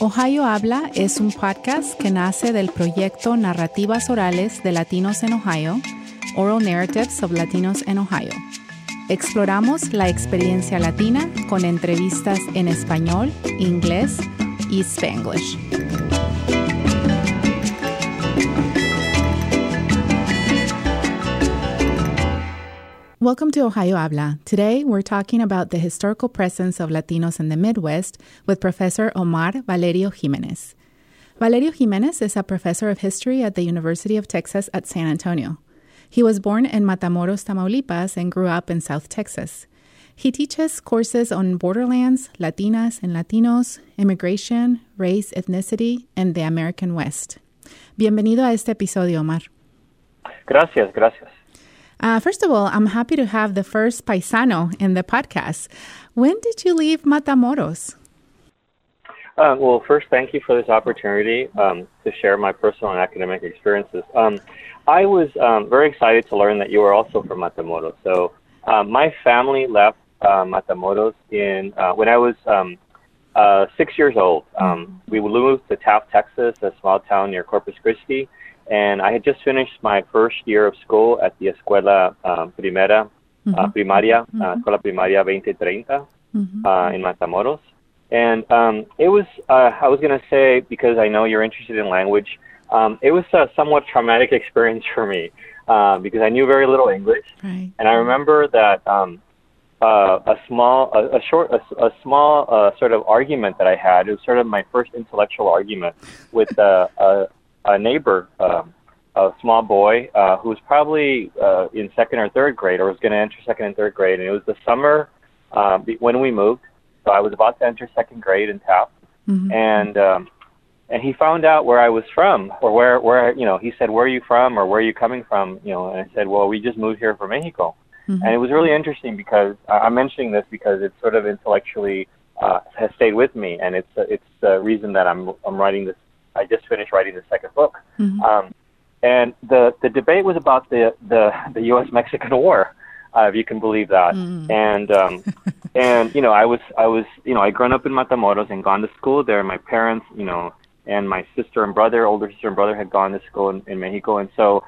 Ohio Habla es un podcast que nace del proyecto Narrativas Orales de Latinos en Ohio, Oral Narratives of Latinos in Ohio. Exploramos la experiencia latina con entrevistas en español, inglés y spanglish. Welcome to Ohio Habla. Today, we're talking about the historical presence of Latinos in the Midwest with Professor Omar Valerio Jimenez. Valerio Jimenez is a professor of history at the University of Texas at San Antonio. He was born in Matamoros, Tamaulipas, and grew up in South Texas. He teaches courses on borderlands, Latinas and Latinos, immigration, race, ethnicity, and the American West. Bienvenido a este episodio, Omar. Gracias, gracias. Uh, first of all, I'm happy to have the first paisano in the podcast. When did you leave Matamoros? Uh, well, first, thank you for this opportunity um, to share my personal and academic experiences. Um, I was um, very excited to learn that you were also from Matamoros. So, uh, my family left uh, Matamoros in uh, when I was um, uh, six years old. Um, we moved to Taft, Texas, a small town near Corpus Christi and I had just finished my first year of school at the Escuela um, Primera, mm-hmm. uh, Primaria, mm-hmm. uh, Escuela Primaria 2030 mm-hmm. uh, in Matamoros. And um, it was, uh, I was going to say, because I know you're interested in language, um, it was a somewhat traumatic experience for me uh, because I knew very little English. Right. And I remember that um, uh, a small, a, a short, a, a small uh, sort of argument that I had. It was sort of my first intellectual argument with uh, a, a neighbor, um, a small boy uh, who was probably uh, in second or third grade, or was going to enter second and third grade, and it was the summer uh, when we moved. So I was about to enter second grade in Taft, mm-hmm. and um, and he found out where I was from, or where where you know he said, "Where are you from?" or "Where are you coming from?" You know, and I said, "Well, we just moved here from Mexico." Mm-hmm. And it was really interesting because I'm mentioning this because it's sort of intellectually uh, has stayed with me, and it's uh, it's the reason that I'm I'm writing this I just finished writing the second book. Mm-hmm. Um, and the the debate was about the the, the U.S. Mexican War, uh, if you can believe that. Mm. And um, and you know, I was I was you know I grown up in Matamoros and gone to school there. My parents, you know, and my sister and brother, older sister and brother, had gone to school in, in Mexico, and so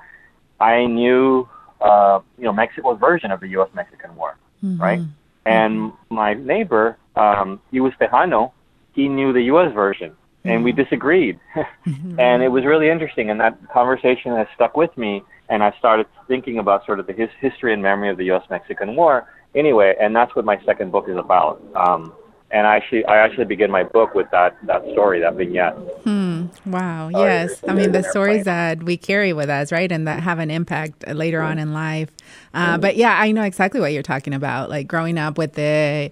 I knew uh, you know Mexico's version of the U.S. Mexican War, mm-hmm. right? And mm-hmm. my neighbor, um, he was Tejano. He knew the U.S. version, and we mm-hmm. disagreed. Mm-hmm. and it was really interesting, and that conversation has stuck with me. And I started thinking about sort of the his, history and memory of the U.S.-Mexican War. Anyway, and that's what my second book is about. Um, and I actually, I actually begin my book with that that story, that vignette. Hmm. Wow. Yes. I mean, the stories that we carry with us, right, and that have an impact later mm-hmm. on in life. Uh, mm-hmm. But yeah, I know exactly what you're talking about. Like growing up with the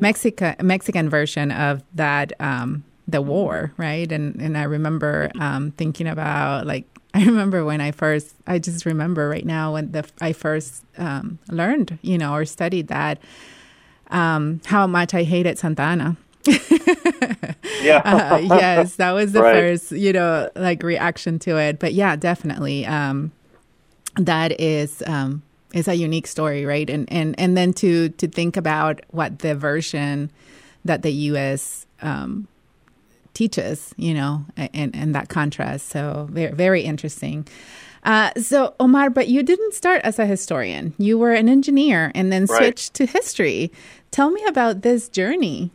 Mexican Mexican version of that. Um, the war, right? And and I remember um, thinking about like I remember when I first I just remember right now when the I first um, learned, you know, or studied that um, how much I hated Santa Anna. yeah. uh, yes, that was the right. first, you know, like reaction to it. But yeah, definitely, um, that is um, is a unique story, right? And and and then to to think about what the version that the U.S. Um, teaches, you know, and, and that contrast. So very, very interesting. Uh, so, Omar, but you didn't start as a historian. You were an engineer and then right. switched to history. Tell me about this journey.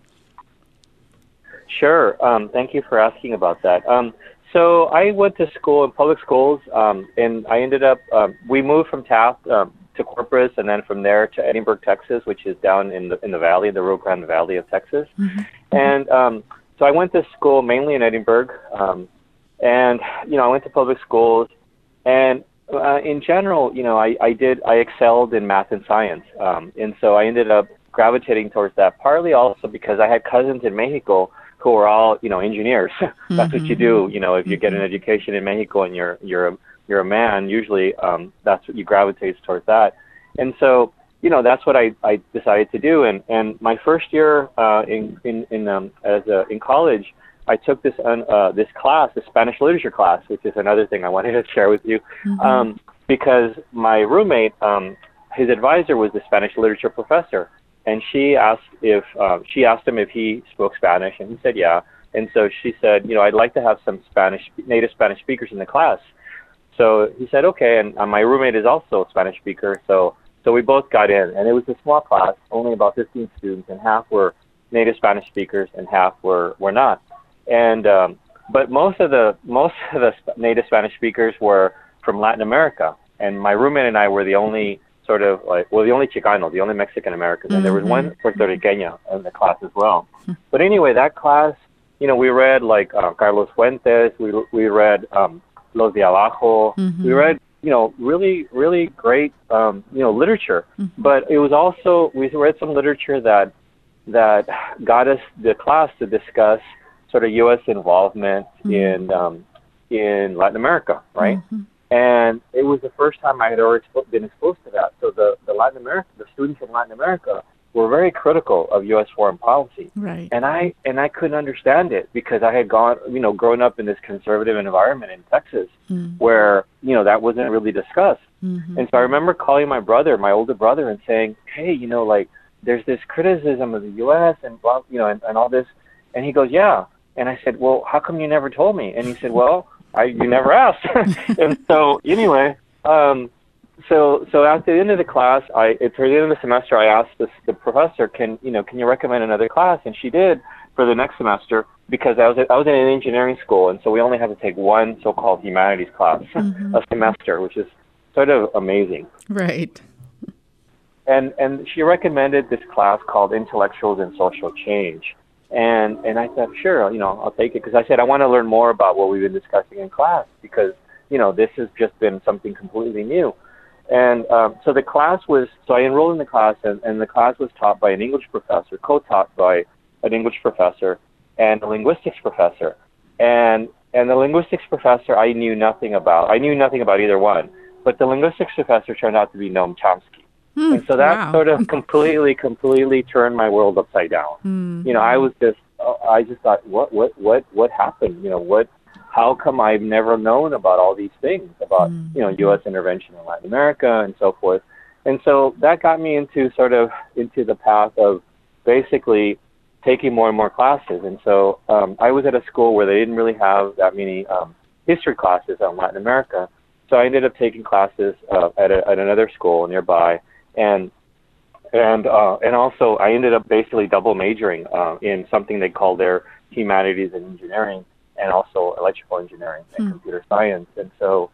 Sure. Um, thank you for asking about that. Um, so I went to school in public schools, um, and I ended up. Um, we moved from Taft um, to Corpus, and then from there to Edinburg, Texas, which is down in the in the valley, the Rio Grande Valley of Texas. Mm-hmm. And um, so I went to school mainly in Edinburg, um, and you know I went to public schools, and uh, in general, you know I, I did I excelled in math and science, um, and so I ended up gravitating towards that. Partly also because I had cousins in Mexico who were all you know engineers. that's mm-hmm. what you do. You know if you get an mm-hmm. education in Mexico and you're you're a, you're a man, usually um, that's what you gravitate towards that. And so you know that's what I, I decided to do and and my first year uh, in in in um, as a, in college I took this uh, this class the Spanish literature class which is another thing I wanted to share with you mm-hmm. um, because my roommate um, his advisor was the Spanish literature professor and she asked if uh, she asked him if he spoke Spanish and he said yeah And so she said, you know, I'd like to have some Spanish, native Spanish speakers in the class. So he said, okay. And uh, my roommate is also a Spanish speaker. So, so we both got in. And it was a small class, only about 15 students, and half were native Spanish speakers and half were, were not. And, um, but most of the, most of the native Spanish speakers were from Latin America. And my roommate and I were the only sort of like, well, the only Chicano, the only Mexican American. And there was one Puerto Riqueña in the class as well. But anyway, that class, you know, we read like uh, Carlos Fuentes, we, we read um, Los de Abajo, we read, you know, really, really great, um, you know, literature. But it was also, we read some literature that, that got us, the class to discuss sort of U.S. involvement in, um, in Latin America, right? And it was the first time I had ever expo- been exposed to that. So the, the Latin America, the students from Latin America were very critical of U.S. foreign policy. Right. And I and I couldn't understand it because I had gone, you know, grown up in this conservative environment in Texas, where you know that wasn't really discussed. And so I remember calling my brother, my older brother, and saying, "Hey, you know, like there's this criticism of the U.S. and blah, you know, and, and all this." And he goes, "Yeah." And I said, "Well, how come you never told me?" And he said, "Well, I you never asked." and so anyway, um, so so at the end of the class, I at the end of the semester, I asked this, the professor, "Can you know can you recommend another class?" And she did for the next semester because I was I was in an engineering school, and so we only had to take one so-called humanities class a semester, which is sort of amazing. Right. And and she recommended this class called Intellectuals and Social Change. And and I said, sure, you know, I'll take it because I said I want to learn more about what we've been discussing in class because you know this has just been something completely new. And um, so the class was so I enrolled in the class and, and the class was taught by an English professor, co-taught by an English professor and a linguistics professor. And and the linguistics professor I knew nothing about. I knew nothing about either one. But the linguistics professor turned out to be Noam Chomsky. Hmm, and so that wow. sort of completely, completely turned my world upside down. Hmm. You know, I was just, uh, I just thought, what, what, what, what happened? You know, what, how come I've never known about all these things about, hmm. you know, U.S. intervention in Latin America and so forth. And so that got me into sort of into the path of basically taking more and more classes. And so um, I was at a school where they didn't really have that many um, history classes on Latin America. So I ended up taking classes uh, at, a, at another school nearby, and and uh, and also I ended up basically double majoring uh, in something they call their humanities and engineering, and also electrical engineering and computer science. And so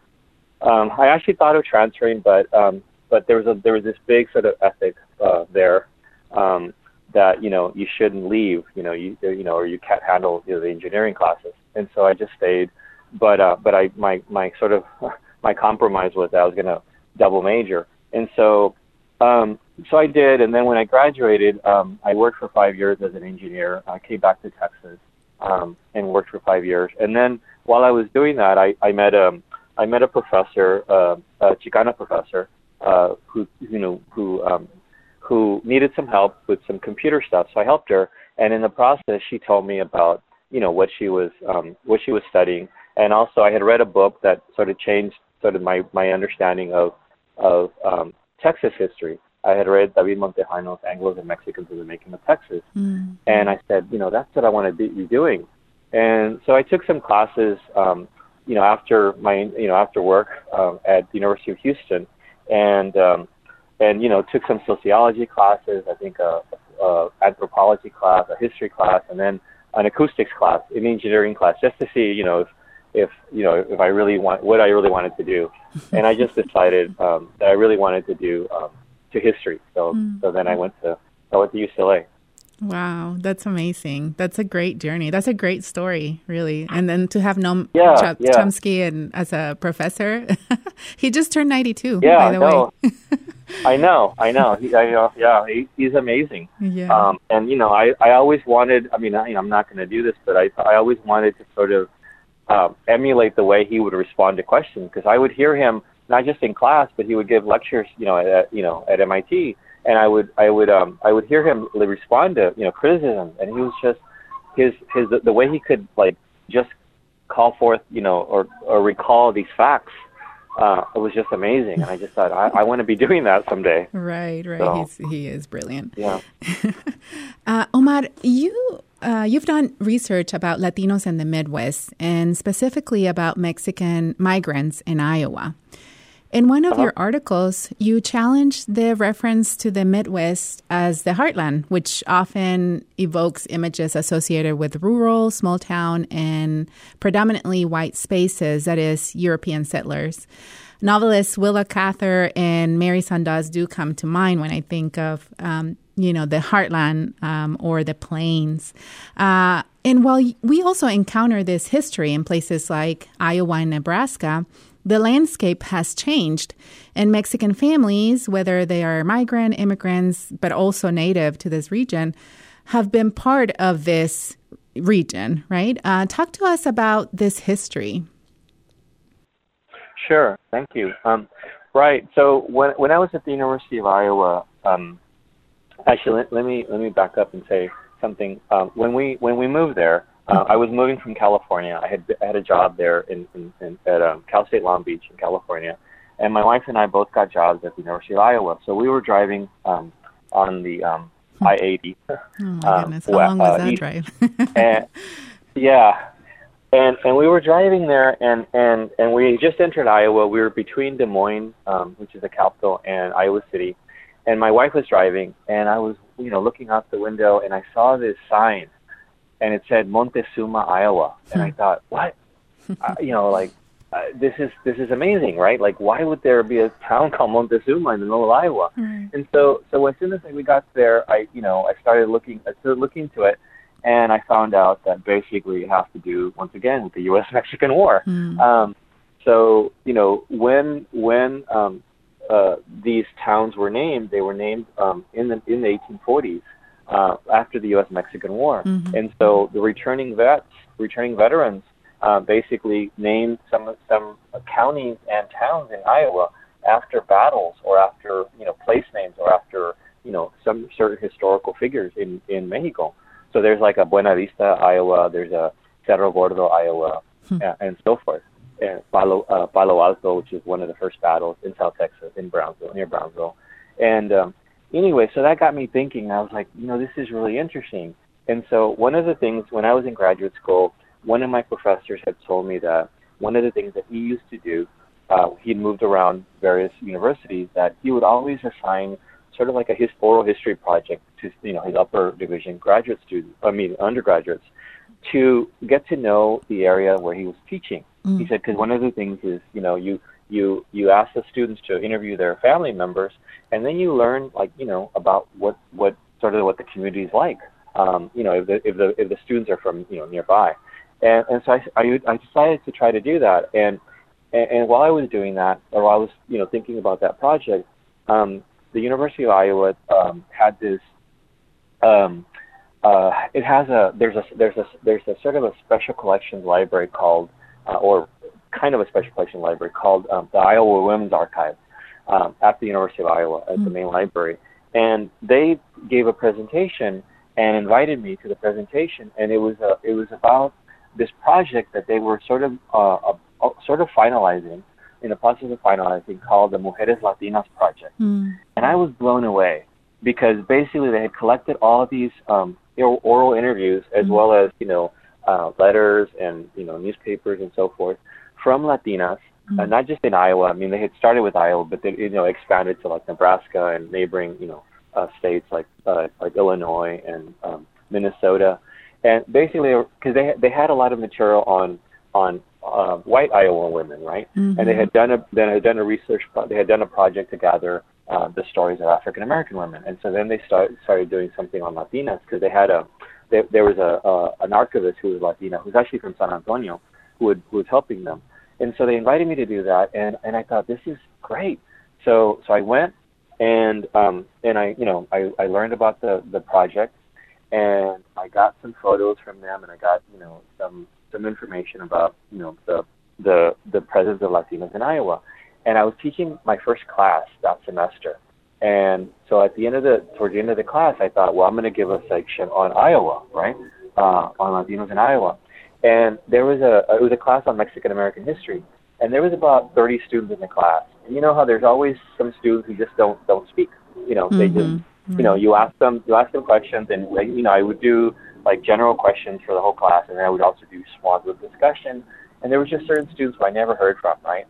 um, I actually thought of transferring, but um, but there was a there was this big sort of ethic uh, there um, that you know you shouldn't leave, you know you you know or you can't handle you know, the engineering classes, and so I just stayed. But uh, but I my my sort of my compromise was that I was going to double major, and so um, so I did. And then when I graduated, um, I worked for five years as an engineer. I came back to Texas um, and worked for five years. And then while I was doing that, I, I met a I met a professor, uh, a Chicana professor, uh, who you know who um, who needed some help with some computer stuff. So I helped her, and in the process, she told me about you know what she was um, what she was studying, and also I had read a book that sort of changed sort of my my understanding of of um, Texas history. I had read David Montejano's Anglos and Mexicans in the Making of Texas, and I said, you know, that's what I want to be, be doing. And so I took some classes, um, you know, after my, you know, after work um, at the University of Houston, and um, and you know, took some sociology classes. I think a, a anthropology class, a history class, and then an acoustics class, an engineering class, just to see, you know, if if you know if I really want what I really wanted to do, and I just decided um, that I really wanted to do um, to history. So so then I went to I went to UCLA. Wow, that's amazing. That's a great journey. That's a great story, really. And then to have Noam Yeah, Ch- yeah. Chomsky and as a professor, he just turned ninety-two. Yeah, by the no. way. I know, I know. He, I, uh, yeah, he, he's amazing. Yeah. Um, and you know, I, I always wanted. I mean, I, I'm not going to do this, but I, I always wanted to sort of um, emulate the way he would respond to questions because I would hear him not just in class, but he would give lectures, you know, at you know at MIT, and I would I would um I would hear him respond to you know criticism, and he was just his his the way he could like just call forth you know or or recall these facts. Uh, it was just amazing, and I just thought I, I want to be doing that someday. Right, right. So- He's, he is brilliant. Yeah. Uh, Omar, you uh, you've done research about Latinos in the Midwest and specifically about Mexican migrants in Iowa. In one of uh-huh. your articles, you challenge the reference to the Midwest as the heartland, which often evokes images associated with rural, small town, and predominantly white spaces, that is, European settlers. Novelists Willa Cather and Mari Sandoz do come to mind when I think of, um, you know, the heartland um, or the plains. Uh, and while we also encounter this history in places like Iowa and Nebraska, the landscape has changed, and Mexican families, whether they are migrant, immigrants, but also native to this region, have been part of this region, right? Uh, talk to us about this history. Sure, thank you. Um, right. So when when I was at the University of Iowa, um, actually, let, let, me let me back up and say something. Um, when we when we moved there, uh, I was moving from California. I had I had a job there in, in, in at um, Cal State Long Beach in California, and my wife and I both got jobs at the University of Iowa. So we were driving um, on the um, I eighty. Oh my um, goodness! How long was uh, that east. drive? and, yeah, and and we were driving there, and and and we just entered Iowa. We were between Des Moines, um, which is the capital, and Iowa City, and my wife was driving, and I was you know looking out the window, and I saw this sign and it said Montezuma, Iowa, and I hmm. thought, what? uh, you know, like uh, this is this is amazing, right? Like, why would there be a town called Montezuma in the middle of Iowa? Mm. And so, so as soon as we got there, I, you know, I started looking, I started looking into it, and I found out that basically it has to do once again with the U.S. Mexican War. Mm. Um, so, you know, when when um, uh, these towns were named, they were named um, in the in the 1840s uh, after the U.S. Mexican War. Mm-hmm. And so the returning vets, returning veterans, uh, basically named some some counties and towns in Iowa after battles or after you know place names or after you know some certain historical figures in in Mexico. So there's like a Buena Vista, Iowa. There's a Cerro Gordo, Iowa, hmm. and, and so forth. And Palo uh, Palo Alto, which is one of the first battles in South Texas, in Brownsville, near Brownsville, and um, anyway, so that got me thinking. I was like, you know, this is really interesting. And so one of the things when I was in graduate school, one of my professors had told me that one of the things that he used to do, uh, he'd moved around various universities, that he would always assign sort of like a his oral history project to you know his upper division graduate students, I mean undergraduates, to get to know the area where he was teaching. Mm. He said because one of the things is you know you you you ask the students to interview their family members, and then you learn like you know about what what sort of what the community is like. Um, you know, if the if the if the students are from you know nearby, and and so I I, I decided to try to do that, and, and and while I was doing that, or while I was you know thinking about that project, um, the University of Iowa um, had this. Um, uh, it has a there's a there's a there's a sort of a special collections library called uh, or kind of a special collection library called um, the Iowa Women's Archive um, at the University of Iowa at mm-hmm. the main library. And they gave a presentation and invited me to the presentation, and it was a, it was about this project that they were sort of uh, uh, sort of finalizing in the process of finalizing called the Mujeres Latinas Project. Mm. And I was blown away because basically they had collected all of these um, oral interviews as mm. well as you know uh, letters and you know newspapers and so forth from Latinas, mm-hmm. uh, not just in Iowa. I mean, they had started with Iowa, but they you know expanded to like Nebraska and neighboring you know uh, states like uh, like Illinois and um, Minnesota, and basically because they they had a lot of material on on uh, white Iowa women, right? Mm-hmm. And they had done a they had done a research they had done a project to gather uh, the stories of African American women, and so then they started started doing something on Latinas because they had a there, there was a, a an archivist who was Latina who's actually from San Antonio who, would, who was helping them. And so they invited me to do that, and, and I thought, this is great. So, so I went, and, um, and I, you know, I, I learned about the, the project, and I got some photos from them, and I got, you know, some, some information about, you know, the, the, the presence of Latinos in Iowa. And I was teaching my first class that semester. And so at the end of the, towards the end of the class, I thought, well, I'm going to give a section on Iowa, right? Uh, on Latinos in Iowa and there was a it was a class on Mexican American history, and there was about 30 students in the class. And you know how there's always some students who just don't don't speak. You know, mm-hmm. they just you know you ask them you ask them questions, and you know I would do like general questions for the whole class, and then I would also do small group discussion. And there was just certain students who I never heard from, right?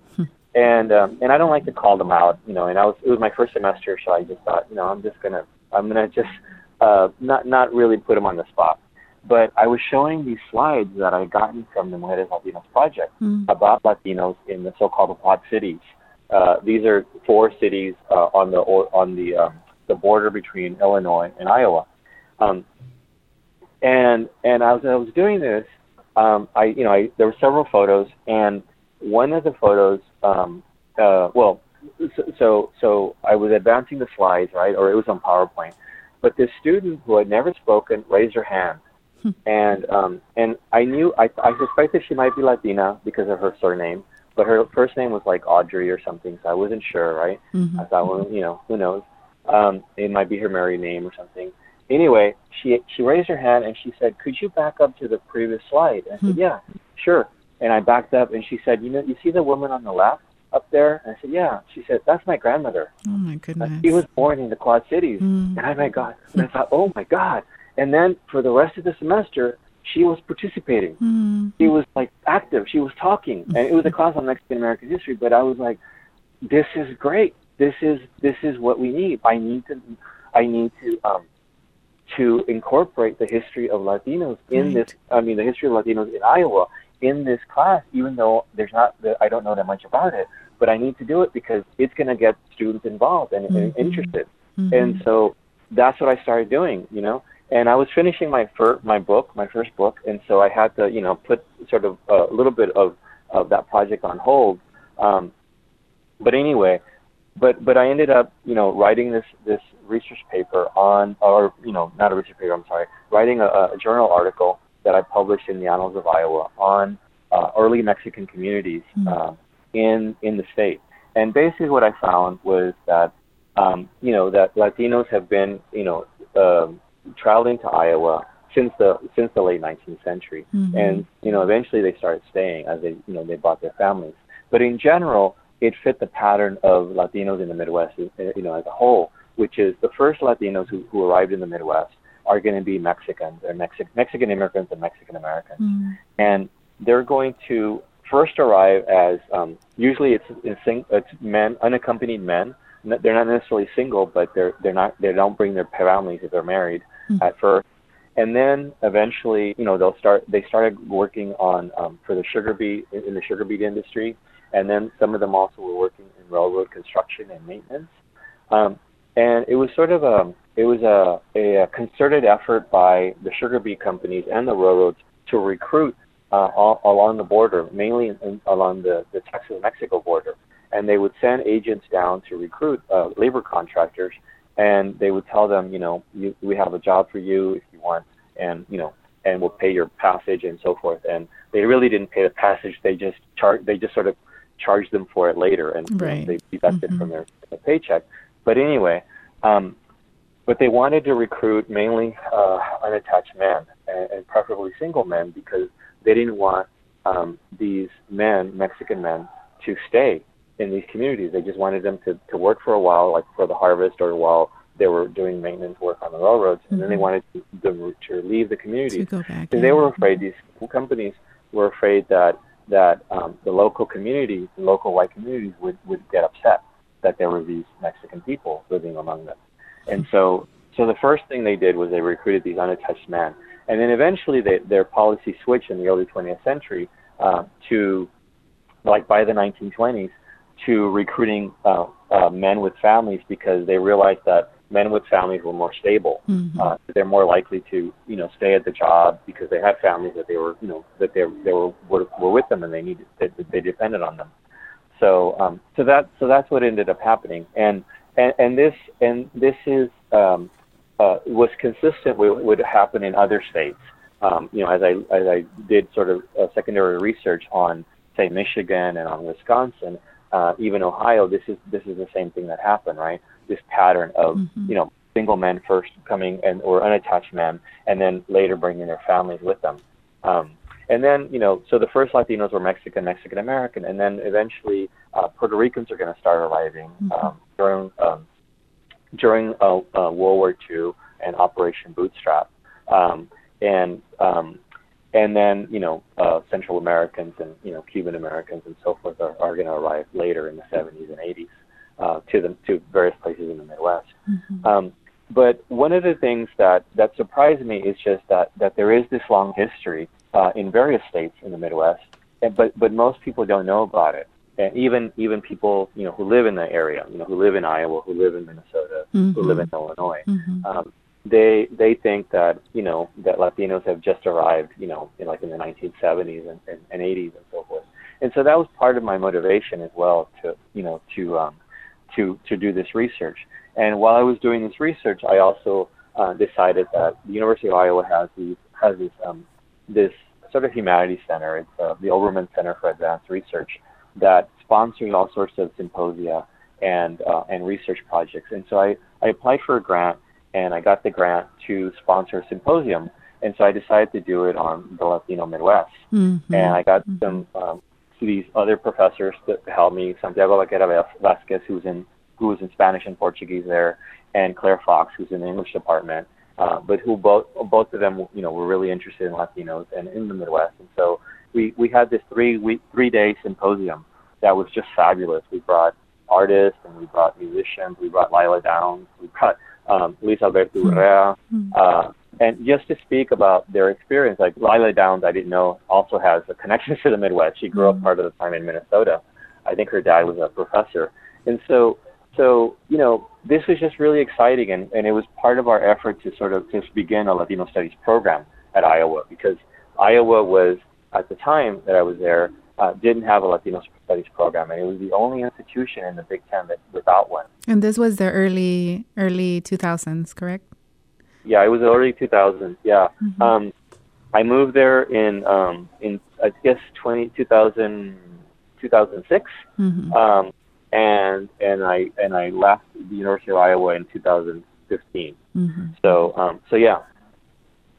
and um, and I don't like to call them out, you know. And I was it was my first semester, so I just thought, you know, I'm just gonna I'm gonna just uh, not not really put them on the spot. But I was showing these slides that I had gotten from the Mujeres Latinas project Mm. about Latinos in the so-called Quad cities. Uh, these are four cities uh, on the on the um, the border between Illinois and Iowa. Um, and and as I was doing this, um, I you know I, there were several photos, and one of the photos, um, uh, well, so, so so I was advancing the slides, right, or it was on PowerPoint, but this student who had never spoken raised her hand, and um, and I knew I I suspected she might be Latina because of her surname, but her first name was like Audrey or something, so I wasn't sure, right? Mhm. I thought, well, you know, who knows? Um, it might be her married name or something. Anyway, she she raised her hand and she said, "Could you back up to the previous slide?" And I said, Hmm. "Yeah, sure." And I backed up, and she said, "You know, you see the woman on the left up there?" And I said, "Yeah." She said, "That's my grandmother. Oh my Uh, goodness. She was born in the Quad Cities." Mm. And I my God, and I thought, "Oh my God!" And then for the rest of the semester, she was participating Mm. she was like active. She was talking, and it was a class on Mexican American history. But I was like, "This is great. This is this is what we need. I need to, I need to um, to incorporate the history of Latinos in Right. this. I mean, the history of Latinos in Iowa in this class. Even though there's not, the, I don't know that much about it, but I need to do it because it's going to get students involved and, and Mhm. interested. Mhm. And so that's what I started doing, you know. And I was finishing my fir- my book, my first book, and so I had to, you know, put sort of a little bit of of that project on hold. Um, but anyway, but but I ended up, you know, writing this this research paper on, or you know, not a research paper. I'm sorry, writing a, a journal article that I published in the Annals of Iowa on uh, early Mexican communities Mhm. uh, in in the state. And basically, what I found was that um, you know that Latinos have been you know um, traveling to Iowa since the since the late 19th century, Mhm. and you know eventually they started staying as they you know they brought their families. But in general, it fit the pattern of Latinos in the Midwest, uh, you know, as a whole, which is the first Latinos who, who arrived in the Midwest are going to be Mexicans, or Mexi- Mexican immigrants and Mexican Americans Mm. and they're going to first arrive as um, usually it's it's, sing, it's men unaccompanied men. They're not necessarily single, but they're they're not they don't bring their families if they're married Mhm. at first, and then eventually you know they'll start they started working on um, for the sugar beet in the sugar beet industry, and then some of them also were working in railroad construction and maintenance. Um, and it was sort of a it was a, a concerted effort by the sugar beet companies and the railroads to recruit uh, all, along the border, mainly in, in, along the, the Texas-Mexico border. And they would send agents down to recruit uh, labor contractors, and they would tell them, you know, you, we have a job for you if you want, and you know, and we'll pay your passage and so forth. And they really didn't pay the passage; they just char- they just sort of charged them for it later, and you know, Right. they deducted Mhm. from their, their paycheck. But anyway, um, but they wanted to recruit mainly uh, unattached men and, and preferably single men because they didn't want um, these men, Mexican men, to stay in these communities. They just wanted them to, to work for a while, like for the harvest or while they were doing maintenance work on the railroads, and then they Mhm. wanted them to leave the community. To go back. Because they were afraid, these companies were afraid that that um, the local communities, the local white communities, would would get upset that there were these Mexican people living among them. And so, so the first thing they did was they recruited these unattached men, and then eventually they, their policy switched in the early 20th century uh, to, like by the 1920s, to recruiting uh, uh, men with families because they realized that men with families were more stable. Mhm. uh, they're more likely to you know stay at the job because they had families that they were you know that they they were were, were with them and they needed they, they depended on them. So um so that so that's what ended up happening. And and, and this and this is um uh, was consistent with what would happen in other states. Um you know as i as i did sort of uh, secondary research on say michigan and on wisconsin uh even ohio this is this is the same thing that happened right this pattern of Mhm. you know single men first coming and or unattached men, and then later bringing their families with them. Um, and then you know, so the first Latinos were Mexican, Mexican American, and then eventually uh, Puerto Ricans are going to start arriving um, during um, during uh, uh, World War II and Operation Bootstrap. Um, and um, and then you know uh, Central Americans and you know Cuban Americans and so forth are, are going to arrive later in the 70s and 80s uh, to the to various places in the Midwest. Mm-hmm. Um, but one of the things that that surprised me is just that that there is this long history uh, in various states in the Midwest, and, but but most people don't know about it. And even even people you know who live in the area, you know who live in Iowa, who live in Minnesota, mm-hmm. who live in Illinois, mm-hmm. um, they they think that you know that Latinos have just arrived, you know, in like in the 1970s and, and, and 80s and so forth. And so that was part of my motivation as well to you know to um, to to do this research. And while I was doing this research, I also uh, decided that the University of Iowa has these has this um, this sort of humanities center. It's uh, the Obermann Center for Advanced Research that sponsors all sorts of symposia and uh, and research projects. And so I, I applied for a grant and I got the grant to sponsor a symposium. And so I decided to do it on the Latino Midwest. Mm-hmm. And I got mm-hmm. some um, these other professors to help me, Santiago Vaquera Vasquez, who's in who was in Spanish and Portuguese there, and Claire Fox, who's in the English department. Uh, but who both both of them, you know, were really interested in Latinos and in the Midwest. And so we we had this three week three day symposium that was just fabulous. We brought artists and we brought musicians. We brought Lila Downs. We brought um, Luis Alberto hmm. Urrea, mm-hmm. uh, and just to speak about their experience, like Lila Downs, I didn't know also has a connection to the Midwest. She grew mm-hmm. up hmm. part of the time in Minnesota. I think her dad was a professor, and so so you know this was just really exciting, and, and it was part of our effort to sort of just begin a Latino Studies program at Iowa because Iowa was at the time that I was there uh, didn't have a Latino Studies program, and it was the only institution in the Big Ten that without one. And this was the early early 2000s, correct? Yeah, it was the early 2000s. Yeah, mm-hmm. um, I moved there in um, in I guess 20, 2000, 2006, mm-hmm. um, and and I and I left the University of Iowa in 2015. Mm-hmm. So um, so yeah,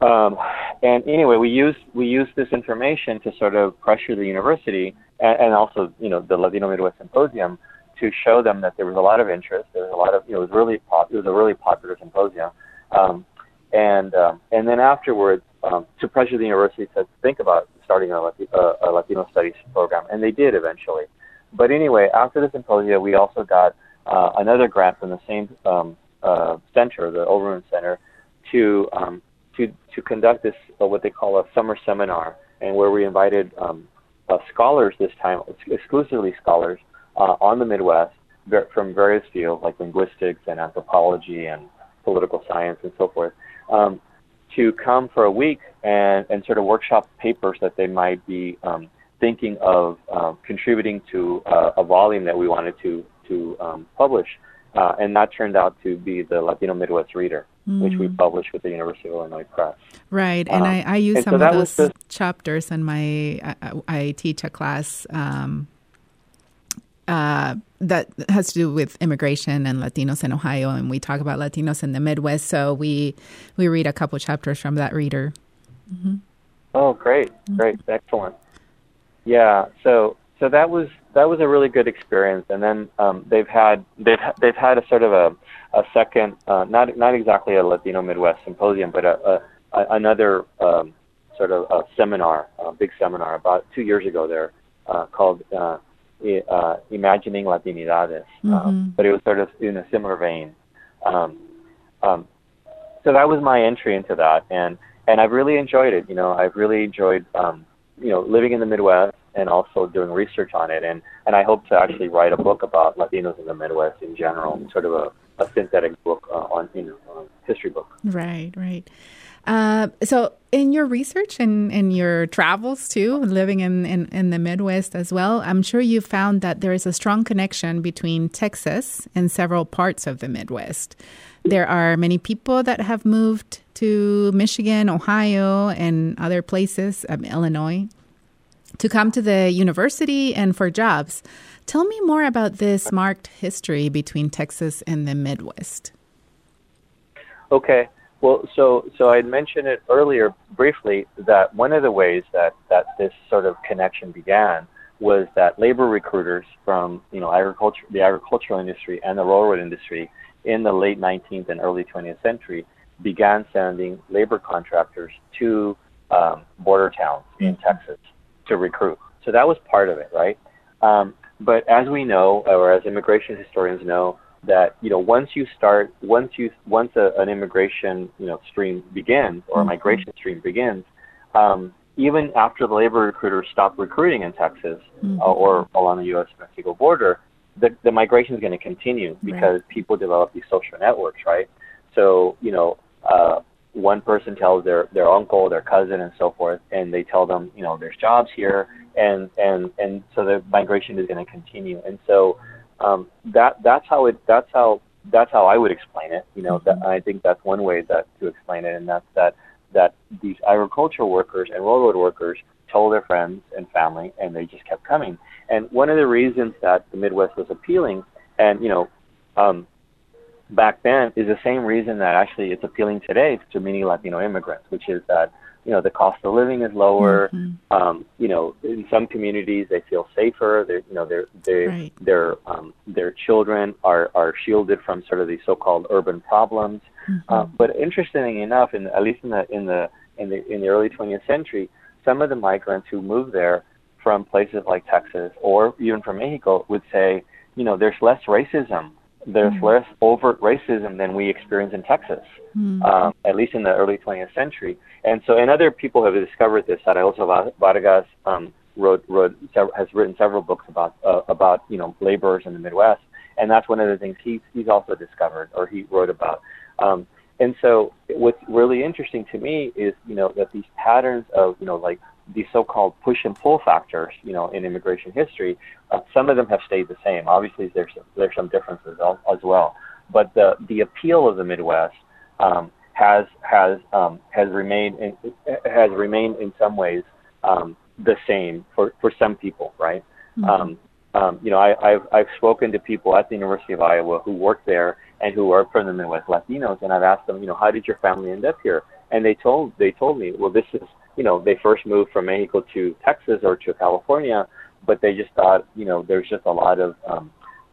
um, and anyway, we used we used this information to sort of pressure the university and, and also you know the Latino Midwest Symposium to show them that there was a lot of interest. There was a lot of you know it was really pop, it was a really popular symposium, um, and um, and then afterwards um, to pressure the university to think about starting a, a, Latino studies program, and they did eventually. But anyway, after the symposium, we also got uh, another grant from the same um, uh, center, the Obermann Center, to um, to to conduct this uh, what they call a summer seminar, and where we invited um, uh, scholars this time, exclusively scholars uh, on the Midwest from various fields like linguistics and anthropology and political science and so forth, um, to come for a week and, and sort of workshop papers that they might be um, thinking of uh, contributing to uh, a volume that we wanted to to um, publish, uh, and that turned out to be the Latino Midwest Reader mm. which we mm. published with the University of Illinois Press. Right, and um, I, I use some so of those the, chapters in my. I, I teach a class. Um, uh, that has to do with immigration and Latinos in Ohio, and we talk about Latinos in the Midwest. So we we read a couple chapters from that reader. Mm-hmm. Oh, great, great, mm-hmm. excellent. Yeah, so so that was that was a really good experience. And then um, they've had they've they've had a sort of a a second, uh, not not exactly a Latino Midwest symposium, but a, a, a another um, sort of a seminar, a big seminar about two years ago there, uh, called uh, uh, Imagining Latinidades. Um, mm-hmm. Um, but it was sort of in a similar vein. Um, um, so that was my entry into that, and and I've really enjoyed it. You know, I've really enjoyed um, you know living in the Midwest and also doing research on it, and and I hope to actually write a book about Latinos in the Midwest in general, sort of a a synthetic book uh, on you know history book. Right, right. Uh, so, in your research and in your travels too, living in, in, in, the Midwest as well, I'm sure you found that there is a strong connection between Texas and several parts of the Midwest. There are many people that have moved to Michigan, Ohio, and other places, um, Illinois, to come to the university and for jobs. Tell me more about this marked history between Texas and the Midwest. Okay. Well, so so I mentioned it earlier briefly that one of the ways that that this sort of connection began was that labor recruiters from you know agriculture, the agricultural industry and the railroad industry in the late 19th and early 20th century began sending labor contractors to um, border towns in mm-hmm. Texas to recruit. So that was part of it, right? Um, but as we know, or as immigration historians know, that you know once you start, once you once a, an immigration you know stream begins or a mm-hmm. migration stream begins, um, even after the labor recruiters stop recruiting in Texas mm-hmm. uh, or along the U.S.-Mexico border, the, the migration is going to continue because right. people develop these social networks, right? So you know, uh, one person tells their their uncle, their cousin, and so forth, and they tell them, you know, there's jobs here, and and and so the migration is going to continue, and so um, that that's how it that's how that's how I would explain it. You know, that I think that's one way that to explain it, and that's that that these agricultural workers and railroad workers told their friends and family, and they just kept coming. And one of the reasons that the Midwest was appealing, and you know, um, back then is the same reason that actually it's appealing today to many Latino immigrants, which is that you know the cost of living is lower. Mm-hmm. Um, you know, in some communities they feel safer. They you know their their right. their um, their children are are shielded from sort of these so-called urban problems. Mm-hmm. Uh, but interestingly enough, in at least in the in the in the in the early 20th century, some of the migrants who moved there from places like Texas or even from Mexico would say, you know, there's less racism there's mm. less overt racism than we experience in Texas, mm. um, at least in the early 20th century. And so, and other people have discovered this. Araujo Vargas um, wrote, wrote, has written several books about, uh, about, you know, laborers in the Midwest. And that's one of the things he's, he's also discovered or he wrote about. Um, and so what's really interesting to me is, you know, that these patterns of, you know, like these so-called push and pull factors, you know, in immigration history, uh, some of them have stayed the same. Obviously, there's there's some differences as well, but the the appeal of the Midwest um, has has um, has remained in, has remained in some ways um, the same for for some people, right? Mm-hmm. Um, um, you know, I, I've I've spoken to people at the University of Iowa who work there and who are from the Midwest Latinos, and I've asked them, you know, how did your family end up here? And they told they told me, well, this is you know, they first moved from Mexico to Texas or to California, but they just thought, you know, there's just a lot of um,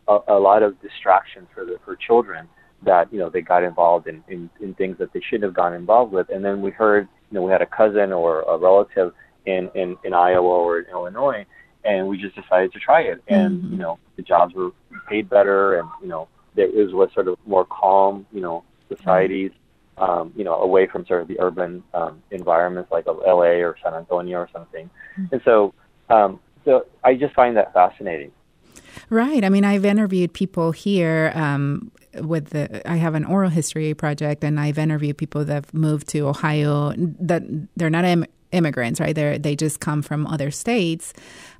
a, a lot of distraction for the for children that you know they got involved in, in in things that they shouldn't have gotten involved with. And then we heard, you know, we had a cousin or a relative in in, in Iowa or in Illinois, and we just decided to try it. And mm-hmm. you know, the jobs were paid better, and you know, it was what sort of more calm, you know, societies. Mm-hmm um, you know, away from sort of the urban um, environments like LA or San Antonio or something. Mm-hmm. And so, um, so I just find that fascinating. Right. I mean, I've interviewed people here um, with the. I have an oral history project, and I've interviewed people that have moved to Ohio that they're not Im- immigrants, right? They they just come from other states,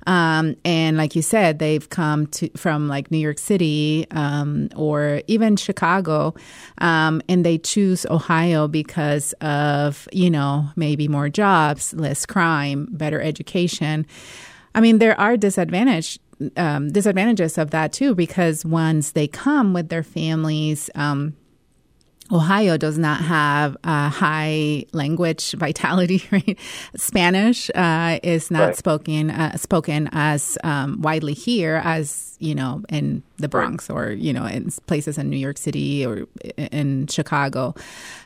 um, and like you said, they've come to from like New York City um, or even Chicago, um, and they choose Ohio because of you know maybe more jobs, less crime, better education. I mean, there are disadvantage um, disadvantages of that too, because once they come with their families, um, Ohio does not have a high language vitality rate. Spanish uh, is not right. spoken uh, spoken as um, widely here as you know in the Bronx right. or you know in places in New York City or in Chicago.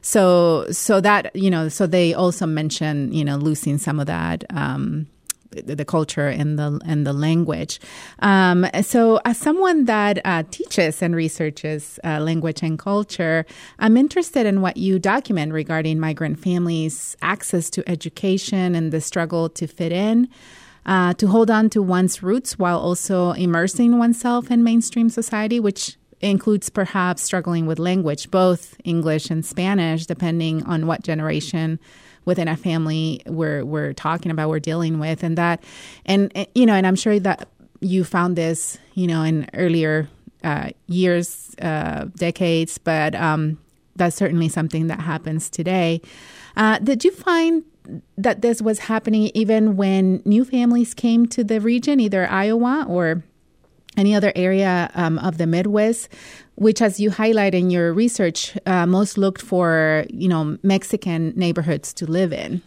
So so that you know so they also mention you know losing some of that. Um, the culture and the and the language. Um, so, as someone that uh, teaches and researches uh, language and culture, I'm interested in what you document regarding migrant families' access to education and the struggle to fit in. Uh, to hold on to one's roots while also immersing oneself in mainstream society, which includes perhaps struggling with language, both English and Spanish, depending on what generation within a family we're we're talking about, we're dealing with, and that, and you know, and I'm sure that you found this, you know, in earlier uh, years, uh, decades, but um, that's certainly something that happens today. Uh, did you find that this was happening even when new families came to the region, either Iowa or any other area um, of the Midwest? which, as you highlight in your research, uh, most looked for you know Mexican neighborhoods to live in.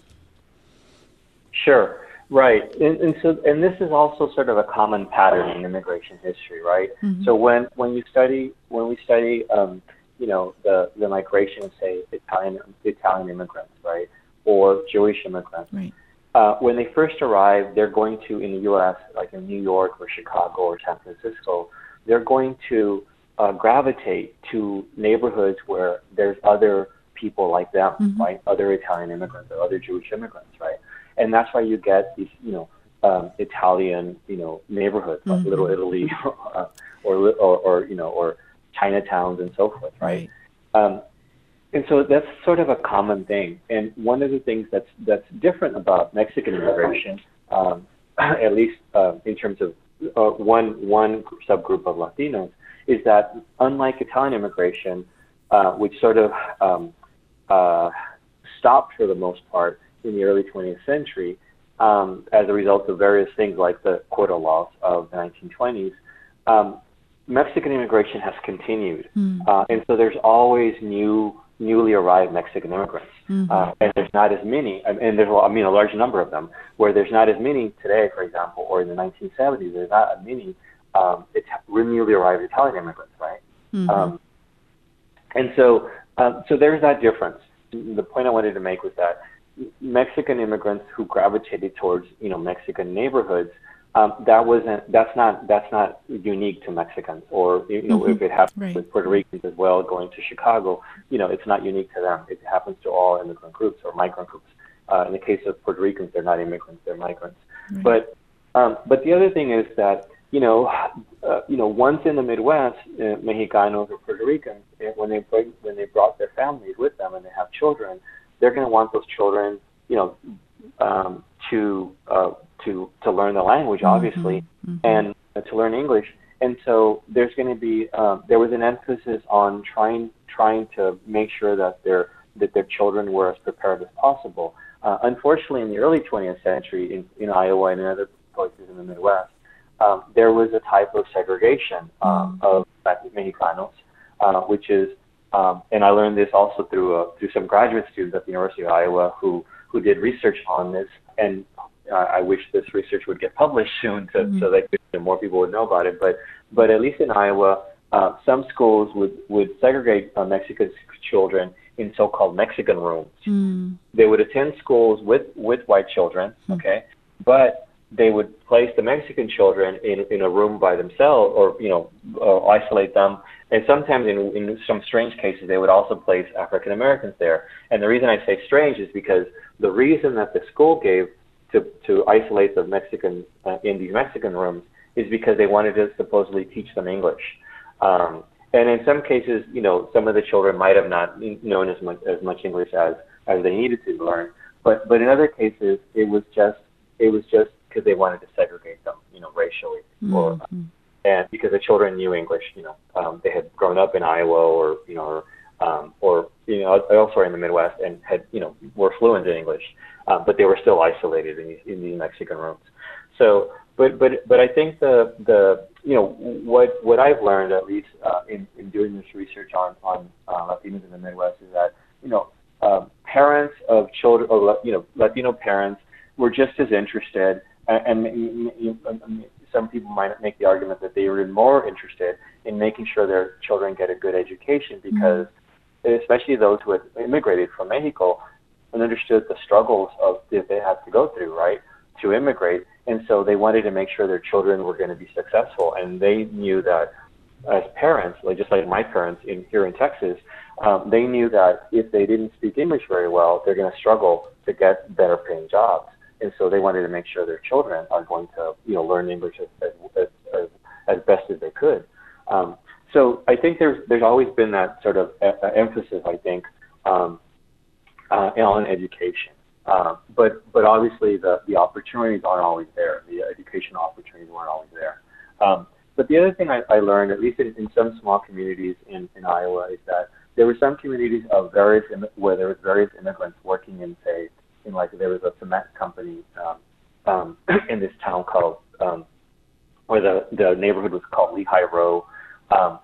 Sure, right, and, and so and this is also sort of a common pattern in immigration history, right? Mm-hmm. So when when you study when we study um, you know, the the migration say Italian Italian immigrants, right, or Jewish immigrants. Right. Uh, when they first arrive, they're going to in the U.S., like in New York or Chicago or San Francisco, they're going to uh, gravitate to neighborhoods where there's other people like them, Mhm. right? Other Italian immigrants or other Jewish immigrants, right? And that's why you get these, you know, um, Italian, you know, neighborhoods like Mhm. Little Italy, uh, or, or or you know, or Chinatowns and so forth, right? Um, and so that's sort of a common thing. And one of the things that's that's different about Mexican immigration, um, at least uh, in terms of uh, one one subgroup of Latinos, is that unlike Italian immigration, uh, which sort of um, uh, stopped for the most part in the early 20th century um, as a result of various things like the quota laws of the 1920s. Um, Mexican immigration has continued, Mm. uh, and so there's always new, newly arrived Mexican immigrants, Mhm. uh, and there's not as many, and there's I mean a large number of them, where there's not as many today, for example, or in the 1970s, there's not as many um, Ita- newly arrived Italian immigrants, right? Mhm. Um, and so, um, so there's that difference. The point I wanted to make was that Mexican immigrants who gravitated towards, you know, Mexican neighborhoods, um, that wasn't, that's not, that's not unique to Mexicans. Or, you know, Mhm. if it happens Right. with Puerto Ricans as well, going to Chicago, you know, it's not unique to them. It happens to all immigrant groups or migrant groups. Uh, in the case of Puerto Ricans, they're not immigrants; they're migrants. Right. But um, but the other thing is that you know uh, you know once in the Midwest, uh, Mexicanos or Puerto Ricans, eh, when they bring, when they brought their families with them and they have children, they're going to want those children you know um, to uh, to to learn the language, obviously, Mhm. and uh, to learn English. And so there's going to be um, there was an emphasis on trying trying to make sure that their that their children were as prepared as possible. Uh, unfortunately, in the early 20th century, in, in Iowa and in other places in the Midwest, um, there was a type of segregation um, of Mexicanos, uh, which is, um, and I learned this also through uh, through some graduate students at the University of Iowa who who did research on this, and uh, I wish this research would get published soon to, Mhm. so that more people would know about it. But but at least in Iowa, uh, some schools would would segregate uh, Mexican children in so-called Mexican rooms Mm. they would attend schools with with white children, Hmm. okay, but they would place the Mexican children in in a room by themselves, or you know, uh, isolate them. And sometimes, in in some strange cases, they would also place African Americans there. And the reason I say strange is because the reason that the school gave to to isolate the Mexicans uh, in these Mexican rooms is because they wanted to supposedly teach them English. Um, and in some cases, you know, some of the children might have not known as much as much English as as they needed to learn. But but in other cases, it was just it was just because they wanted to segregate them, you know, racially, or Mhm. and because the children knew English, you know, um, they had grown up in Iowa or you know, or, um, or you know, elsewhere in the Midwest and had you know were fluent in English, uh, but they were still isolated in these, in these Mexican rooms. So, but but but I think the the you know what what I've learned at least uh, in in doing this research on on uh, Latinos in the Midwest is that you know um, parents of children or you know Latino parents were just as interested and, and m- m- m- some people might make the argument that they were more interested in making sure their children get a good education because especially those who had immigrated from Mexico and understood the struggles of that they had to go through right to immigrate. And so they wanted to make sure their children were going to be successful. And they knew that as parents like just like my parents in here in Texas um, they knew that if they didn't speak English very well they're going to struggle to get better paying jobs. And so they wanted to make sure their children are going to you know learn English as as, as, as best as they could. Um, so I think there's there's always been that sort of e- uh, emphasis I think um, uh, on education, uh, but but obviously the the opportunities aren't always there. The educational opportunities weren't always there. Um, but the other thing I, I learned, at least in, in some small communities in, in Iowa, is that there were some communities of various where there was various immigrants working in say in like there was a cement company um, um, in this town called um, or the the neighborhood was called Lehigh Row um,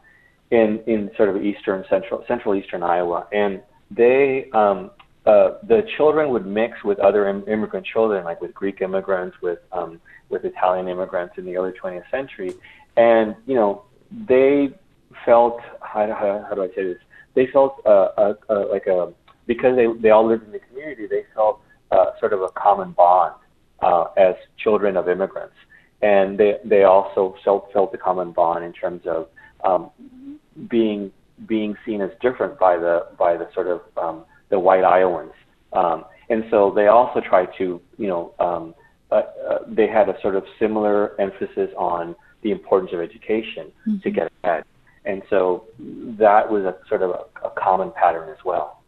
in in sort of eastern central central eastern Iowa, and they um, uh, the children would mix with other Im- immigrant children, like with Greek immigrants, with um, with Italian immigrants in the early 20th century, and you know they felt how, how, how do I say this? they felt uh, uh, uh, like a because they they all lived in the community. They felt uh, sort of a common bond uh, as children of immigrants, and they they also felt felt the common bond in terms of um, being being seen as different by the by the sort of um, the white Iowans, um, and so they also tried to you know um, uh, uh, they had a sort of similar emphasis on the importance of education mm-hmm. to get ahead, and so that was a sort of a, a common pattern as well.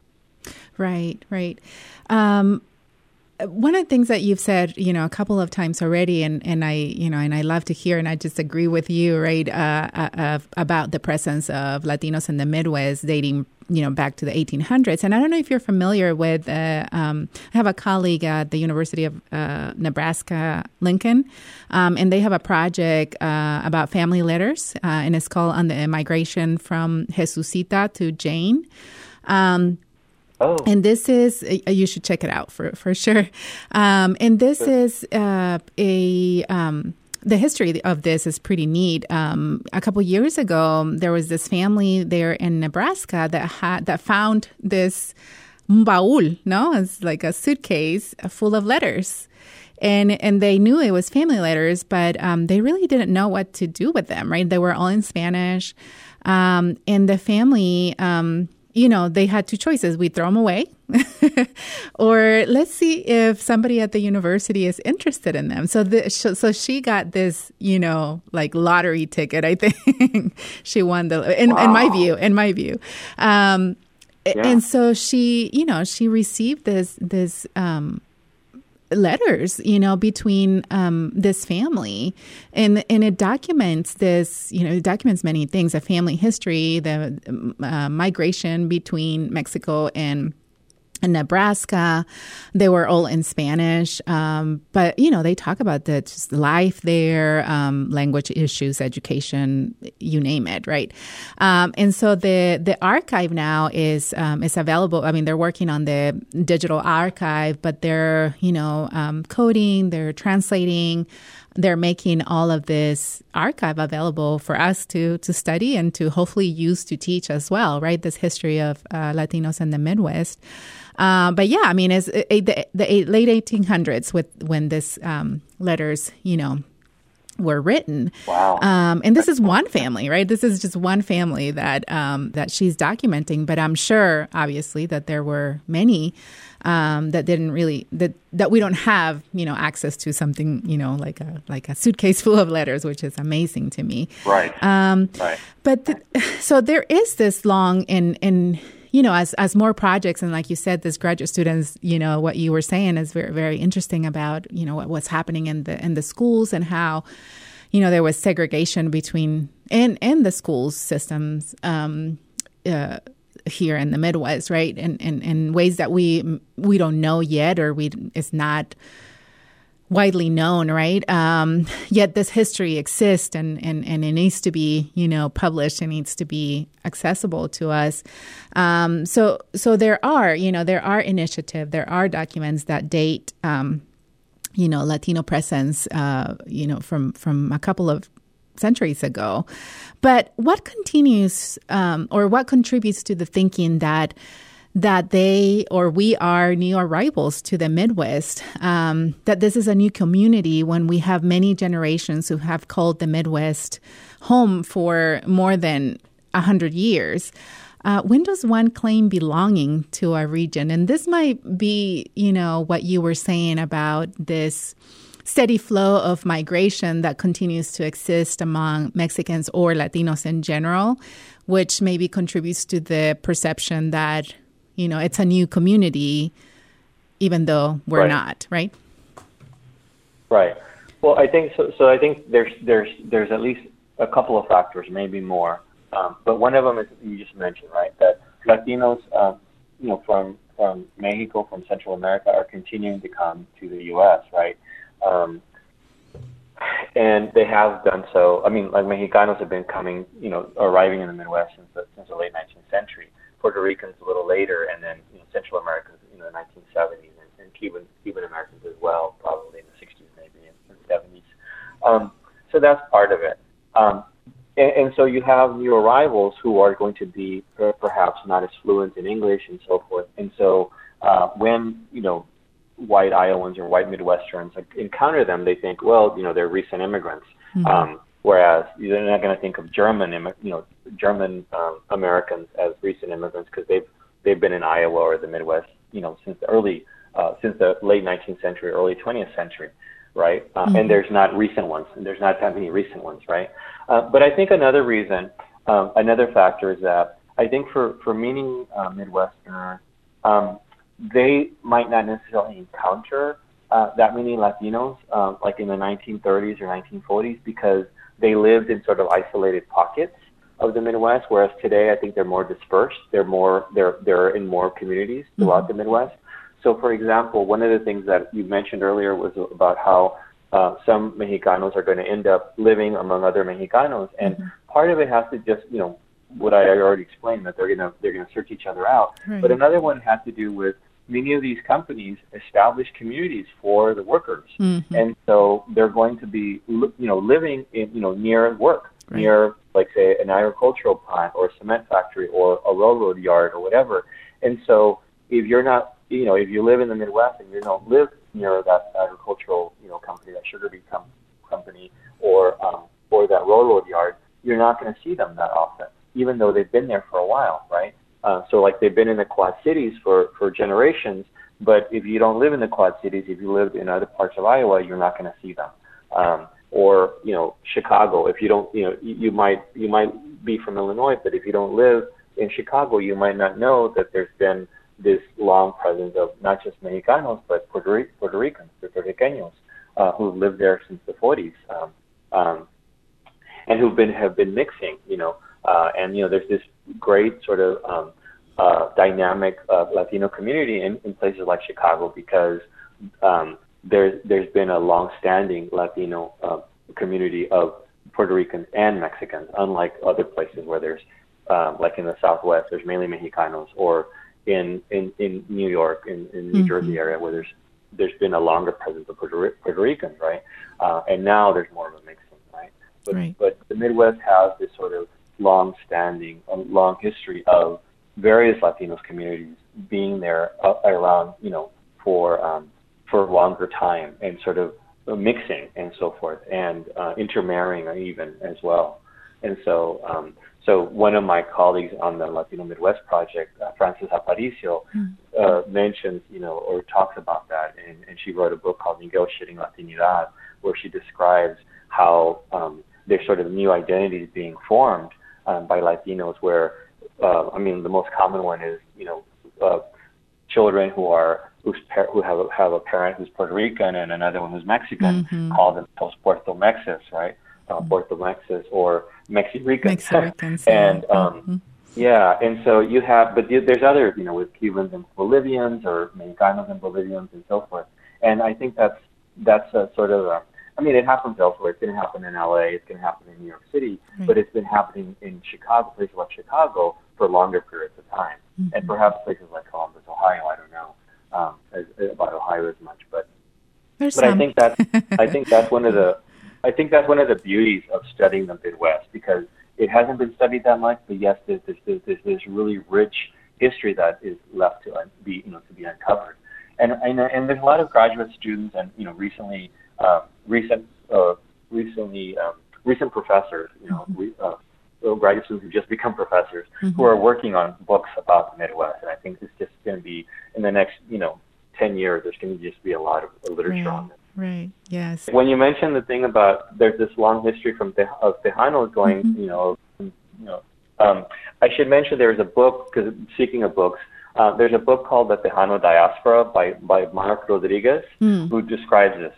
Right, right. Um, one of the things that you've said, you know, a couple of times already, and, and I, you know, and I love to hear, and I just agree with you, right, uh, uh, about the presence of Latinos in the Midwest dating, you know, back to the 1800s. And I don't know if you're familiar with, uh, um, I have a colleague at the University of uh, Nebraska Lincoln, um, and they have a project uh, about family letters, uh, and it's called On the Migration from Jesusita to Jane. Um, Oh. And this is, uh, you should check it out for, for sure. Um, and this sure. is uh, a, um, the history of this is pretty neat. Um, a couple years ago, there was this family there in Nebraska that had, that found this baul, no? It's like a suitcase full of letters and and they knew it was family letters, but um, they really didn't know what to do with them. Right? They were all in Spanish, um, and the family um, you know, they had two choices. We throw them away, or let's see if somebody at the university is interested in them. So, the, so she got this, you know, like lottery ticket. I think she won the, in, wow. in my view, in my view. Um, yeah. And so she, you know, she received this this um, letters, you know, between um, this family, and and it documents this, you know, it documents many things: a family history, the uh, migration between Mexico and in Nebraska. They were all in Spanish, um, but you know they talk about the just life there, um, language issues, education, you name it, right? Um, and so the the archive now is um, is available. I mean, they're working on the digital archive, but they're you know um, coding, they're translating they're making all of this archive available for us to to study and to hopefully use to teach as well, right? This history of uh, Latinos in the Midwest. Uh, but yeah, I mean, it's it, the, the late 1800s with when this um, letters, you know, were written. Wow. Um, and this is one family, right? This is just one family that um, that she's documenting. But I'm sure, obviously, that there were many um, that didn't really that that we don't have, you know, access to something, you know, like a like a suitcase full of letters, which is amazing to me. Right. Um, right. But the, so there is this long and and you know, as as more projects and like you said, this graduate students, you know, what you were saying is very very interesting about you know what, what's happening in the in the schools and how you know there was segregation between in in the schools systems um, uh, here in the Midwest, right? And in, in, in ways that we we don't know yet, or we it's not widely known, right? Um, yet this history exists and, and, and it needs to be, you know, published. It needs to be accessible to us. Um, so, so there are, you know, there are initiatives, there are documents that date, um, you know, Latino presence, uh, you know, from, from a couple of centuries ago. But what continues um, or what contributes to the thinking that that they or we are new arrivals to the Midwest, um, that this is a new community when we have many generations who have called the Midwest home for more than 100 years. Uh, when does one claim belonging to a region? And this might be, you know, what you were saying about this steady flow of migration that continues to exist among Mexicans or Latinos in general, which maybe contributes to the perception that you know, it's a new community, even though we're right. not, right? Right. Well, I think so. So I think there's there's there's at least a couple of factors, maybe more, um, but one of them is you just mentioned, right? That Latinos, uh, you know, from from Mexico, from Central America, are continuing to come to the U.S. Right, um, and they have done so. I mean, like Mexicanos have been coming, you know, arriving in the Midwest since the, since the late 19th century. Puerto Ricans a little later, and then you know, Central Americans in the 1970s, and, and Cuban Cuban Americans as well, probably in the 60s, maybe in, the 70s. Um, so that's part of it. Um, and, and so you have new arrivals who are going to be uh, perhaps not as fluent in English and so forth. And so uh, when you know white Iowans or white Midwesterns encounter them, they think, well, you know, they're recent immigrants. Mm-hmm. Um, whereas they're not going to think of German, you know, German um, Americans as recent immigrants because they've they've been in Iowa or the Midwest, you know, since the early uh, since the late 19th century, early 20th century, right? Uh, mm-hmm. And there's not recent ones, and there's not that many recent ones, right? Uh, but I think another reason, um, another factor is that I think for for many uh, Midwesterners, um, they might not necessarily encounter uh, that many Latinos, um, like in the 1930s or 1940s, because they lived in sort of isolated pockets of the Midwest. Whereas today, I think they're more dispersed. They're more they're they're in more communities throughout mm-hmm. the Midwest. So, for example, one of the things that you mentioned earlier was about how uh, some Mexicanos are going to end up living among other Mexicanos, and mm-hmm. part of it has to just you know what I already explained that they're gonna they're gonna search each other out. Right. But another one has to do with many of these companies establish communities for the workers, mm-hmm. and so they're going to be you know living in you know near work, right. near like say an agricultural plant or a cement factory or a railroad yard or whatever. And so if you're not you know if you live in the Midwest and you don't live near that agricultural you know company, that sugar beet com- company or um, or that railroad yard, you're not going to see them that often, even though they've been there for a while, right? Uh, so like they've been in the Quad Cities for, for generations, but if you don't live in the Quad Cities, if you live in other parts of Iowa, you're not going to see them. Um, or you know Chicago, if you don't, you know, you, you might you might be from Illinois, but if you don't live in Chicago, you might not know that there's been this long presence of not just Mexicanos but Puerto, Puerto Ricans, Puerto Ricanos, uh, who've lived there since the 40s, um, um, and who've been have been mixing, you know, uh, and you know, there's this great sort of um, uh, dynamic uh, Latino community in, in places like Chicago because um, there's there's been a long-standing Latino uh, community of Puerto Ricans and Mexicans, unlike other places where there's um, like in the Southwest, there's mainly Mexicanos, or in in, in New York, in, in New mm-hmm. Jersey area, where there's there's been a longer presence of Puerto, Puerto Ricans, right? Uh, and now there's more of a mixing, right? But, right. but the Midwest has this sort of long-standing, a long history of various Latinos communities being there uh, around, you know, for um, for a longer time and sort of mixing and so forth, and uh, intermarrying even as well. And so, um, so one of my colleagues on the Latino Midwest project, uh, Frances Aparicio, mm. uh, mentions, you know, or talks about that, and, and she wrote a book called Negotiating Latinidad, where she describes how um, there's sort of new identities being formed um, by Latinos, where uh, I mean the most common one is you know uh, children who are who's par- who have a, have a parent who's Puerto Rican and another one who's Mexican mm-hmm. call themselves Puerto Mexas, right? Uh, mm-hmm. Puerto Mexas or Mexicans. Mexicans and um, mm-hmm. yeah, and so you have, but there's other, you know, with Cubans and Bolivians or Mexicanos and Bolivians and so forth. And I think that's that's a sort of a I mean, it happens elsewhere. It's going to happen in LA. It's going to happen in New York City. Right. But it's been happening in Chicago, places like Chicago, for longer periods of time, mm-hmm. and perhaps places like Columbus, Ohio. I don't know um, as, about Ohio as much, but There's but some. I think that's I think that's one of the I think that's one of the beauties of studying the Midwest because it hasn't been studied that much. But yes, there's there's, there's this really rich history that is left to be you know to be uncovered, and and, and there's a lot of graduate students and you know recently uh, recent uh, recently um, recent professors, you know, mm-hmm. uh, graduate students who just become professors mm-hmm. who are working on books about the Midwest. And I think it's just going to be in the next, you know, ten years. There's going to just be a lot of literature right. on it. Right. Yes. When you mentioned the thing about there's this long history from Te- of Tejanos going, mm-hmm. you know, you know, um, I should mention there's a book because speaking of books, uh, there's a book called The Tejano Diaspora by by Marc Rodriguez, mm. who describes this.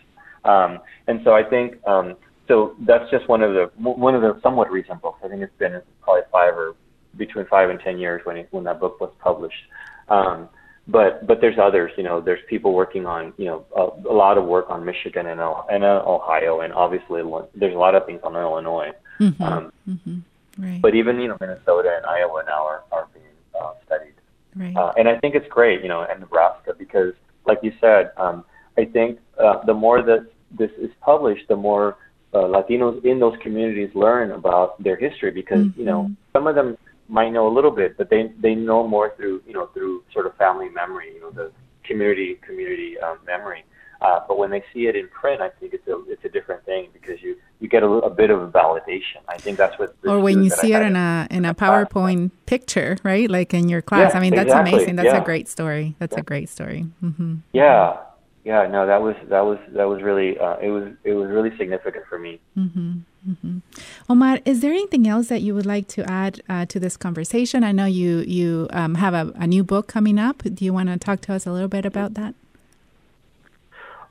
Um, and so I think um, so that's just one of the one of the somewhat recent books. I think it's been probably five or between five and ten years when it, when that book was published. Um, but but there's others. You know, there's people working on you know a, a lot of work on Michigan and, and uh, Ohio, and obviously there's a lot of things on Illinois. Mm-hmm. Um, mm-hmm. Right. But even you know Minnesota and Iowa now are, are being uh, studied. Right. Uh, and I think it's great, you know, and Nebraska because, like you said, um, I think uh, the more that this is published, the more uh, Latinos in those communities learn about their history because mm-hmm. you know some of them might know a little bit, but they they know more through you know through sort of family memory, you know the community community um, memory. Uh, but when they see it in print, I think it's a it's a different thing because you you get a, a bit of validation. I think that's what. Or when you see it in a in a PowerPoint class. picture, right? Like in your class. Yeah, I mean, that's exactly. amazing. That's yeah. a great story. That's yeah. a great story. Mm-hmm. Yeah, yeah. No, that was that was that was really uh, it was it was really significant for me. Mm-hmm. Mm-hmm. Omar, is there anything else that you would like to add uh, to this conversation? I know you you um, have a, a new book coming up. Do you want to talk to us a little bit about that?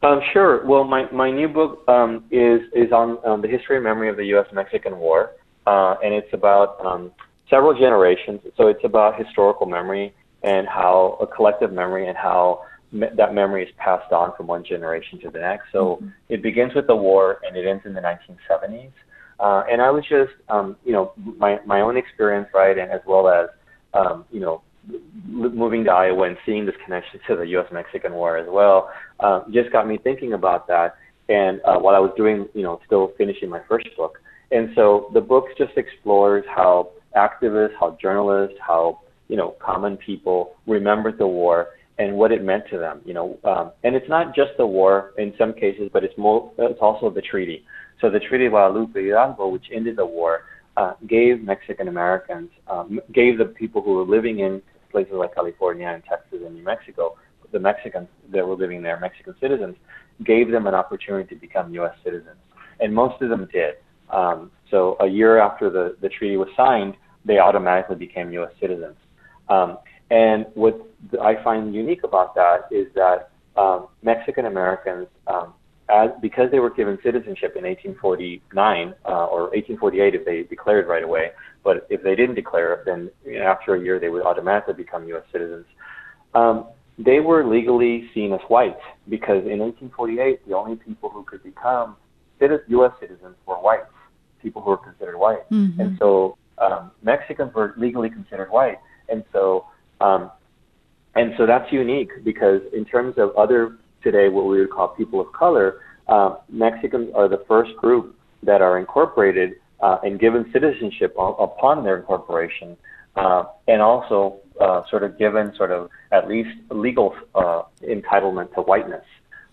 Um, sure. Well, my, my new book um, is is on um, the history and memory of the U.S.-Mexican War, uh, and it's about um, several generations. So it's about historical memory and how a collective memory and how me- that memory is passed on from one generation to the next. So mm-hmm. it begins with the war and it ends in the 1970s. Uh, and I was just, um, you know, my my own experience, right, and as well as, um, you know, moving to Iowa and seeing this connection to the U.S.-Mexican War as well, uh, just got me thinking about that. And uh, while I was doing, you know, still finishing my first book, and so the book just explores how activists, how journalists, how you know, common people remembered the war and what it meant to them. You know, um, and it's not just the war in some cases, but it's more, it's also the treaty. So the Treaty of Guadalupe Hidalgo, which ended the war, uh, gave Mexican Americans, um, gave the people who were living in places like California and Texas and New Mexico, the Mexicans that were living there, Mexican citizens, gave them an opportunity to become U.S. citizens. And most of them did. Um, so a year after the, the treaty was signed, they automatically became U.S. citizens. Um, and what I find unique about that is that um, Mexican Americans, um, as, because they were given citizenship in 1849 uh, or 1848 if they declared right away, but if they didn't declare, then after a year they would automatically become U.S. citizens. Um, they were legally seen as white because in 1848 the only people who could become U.S. citizens were whites, people who were considered white, mm-hmm. and so um, Mexicans were legally considered white, and so um, and so that's unique because in terms of other today what we would call people of color, uh, Mexicans are the first group that are incorporated uh, and given citizenship upon their incorporation, uh, and also uh, sort of given sort of at least legal uh, entitlement to whiteness.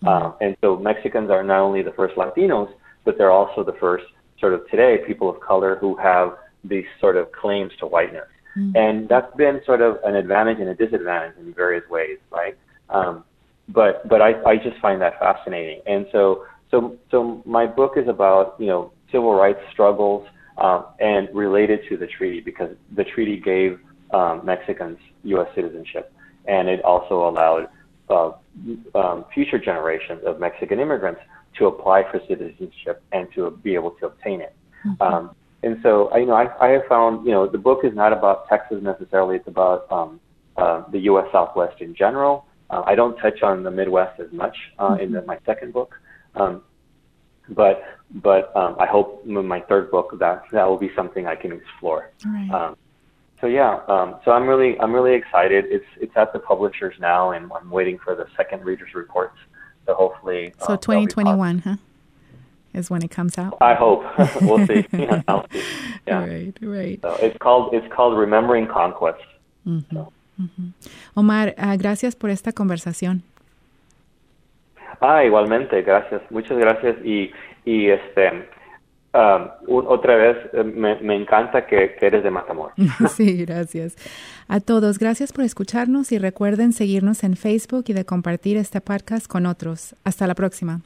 Mm-hmm. and so Mexicans are not only the first Latinos, but they're also the first sort of today people of color who have these sort of claims to whiteness. Mm-hmm. And that's been sort of an advantage and a disadvantage in various ways, right? Um, but but I, I just find that fascinating. And so so so my book is about you know civil rights struggles um, and related to the treaty because the treaty gave um, Mexicans U.S. citizenship, and it also allowed uh, um, future generations of Mexican immigrants to apply for citizenship and to be able to obtain it. Mm-hmm. Um, and so, you know, I, I have found, you know, the book is not about Texas necessarily; it's about um, uh, the U.S. Southwest in general. Uh, I don't touch on the Midwest as much uh, mm-hmm. in the, my second book, um, but but um, I hope in my third book that that will be something I can explore. Right. Um, so yeah, um, so I'm really I'm really excited. It's it's at the publishers now, and I'm waiting for the second readers reports. So hopefully, so 2021, huh? Is when it comes out. I hope we'll see. yeah. Right, right. So it's called it's called Remembering Conquest. Mm-hmm. So. Mm-hmm. Omar, uh, gracias por esta conversación. Ah, igualmente, gracias, muchas gracias y, y este, um, otra vez eh, me, me encanta que, que, eres de Matamoros. sí, gracias. A todos, gracias por escucharnos y recuerden seguirnos en Facebook y de compartir este podcast con otros. Hasta la próxima.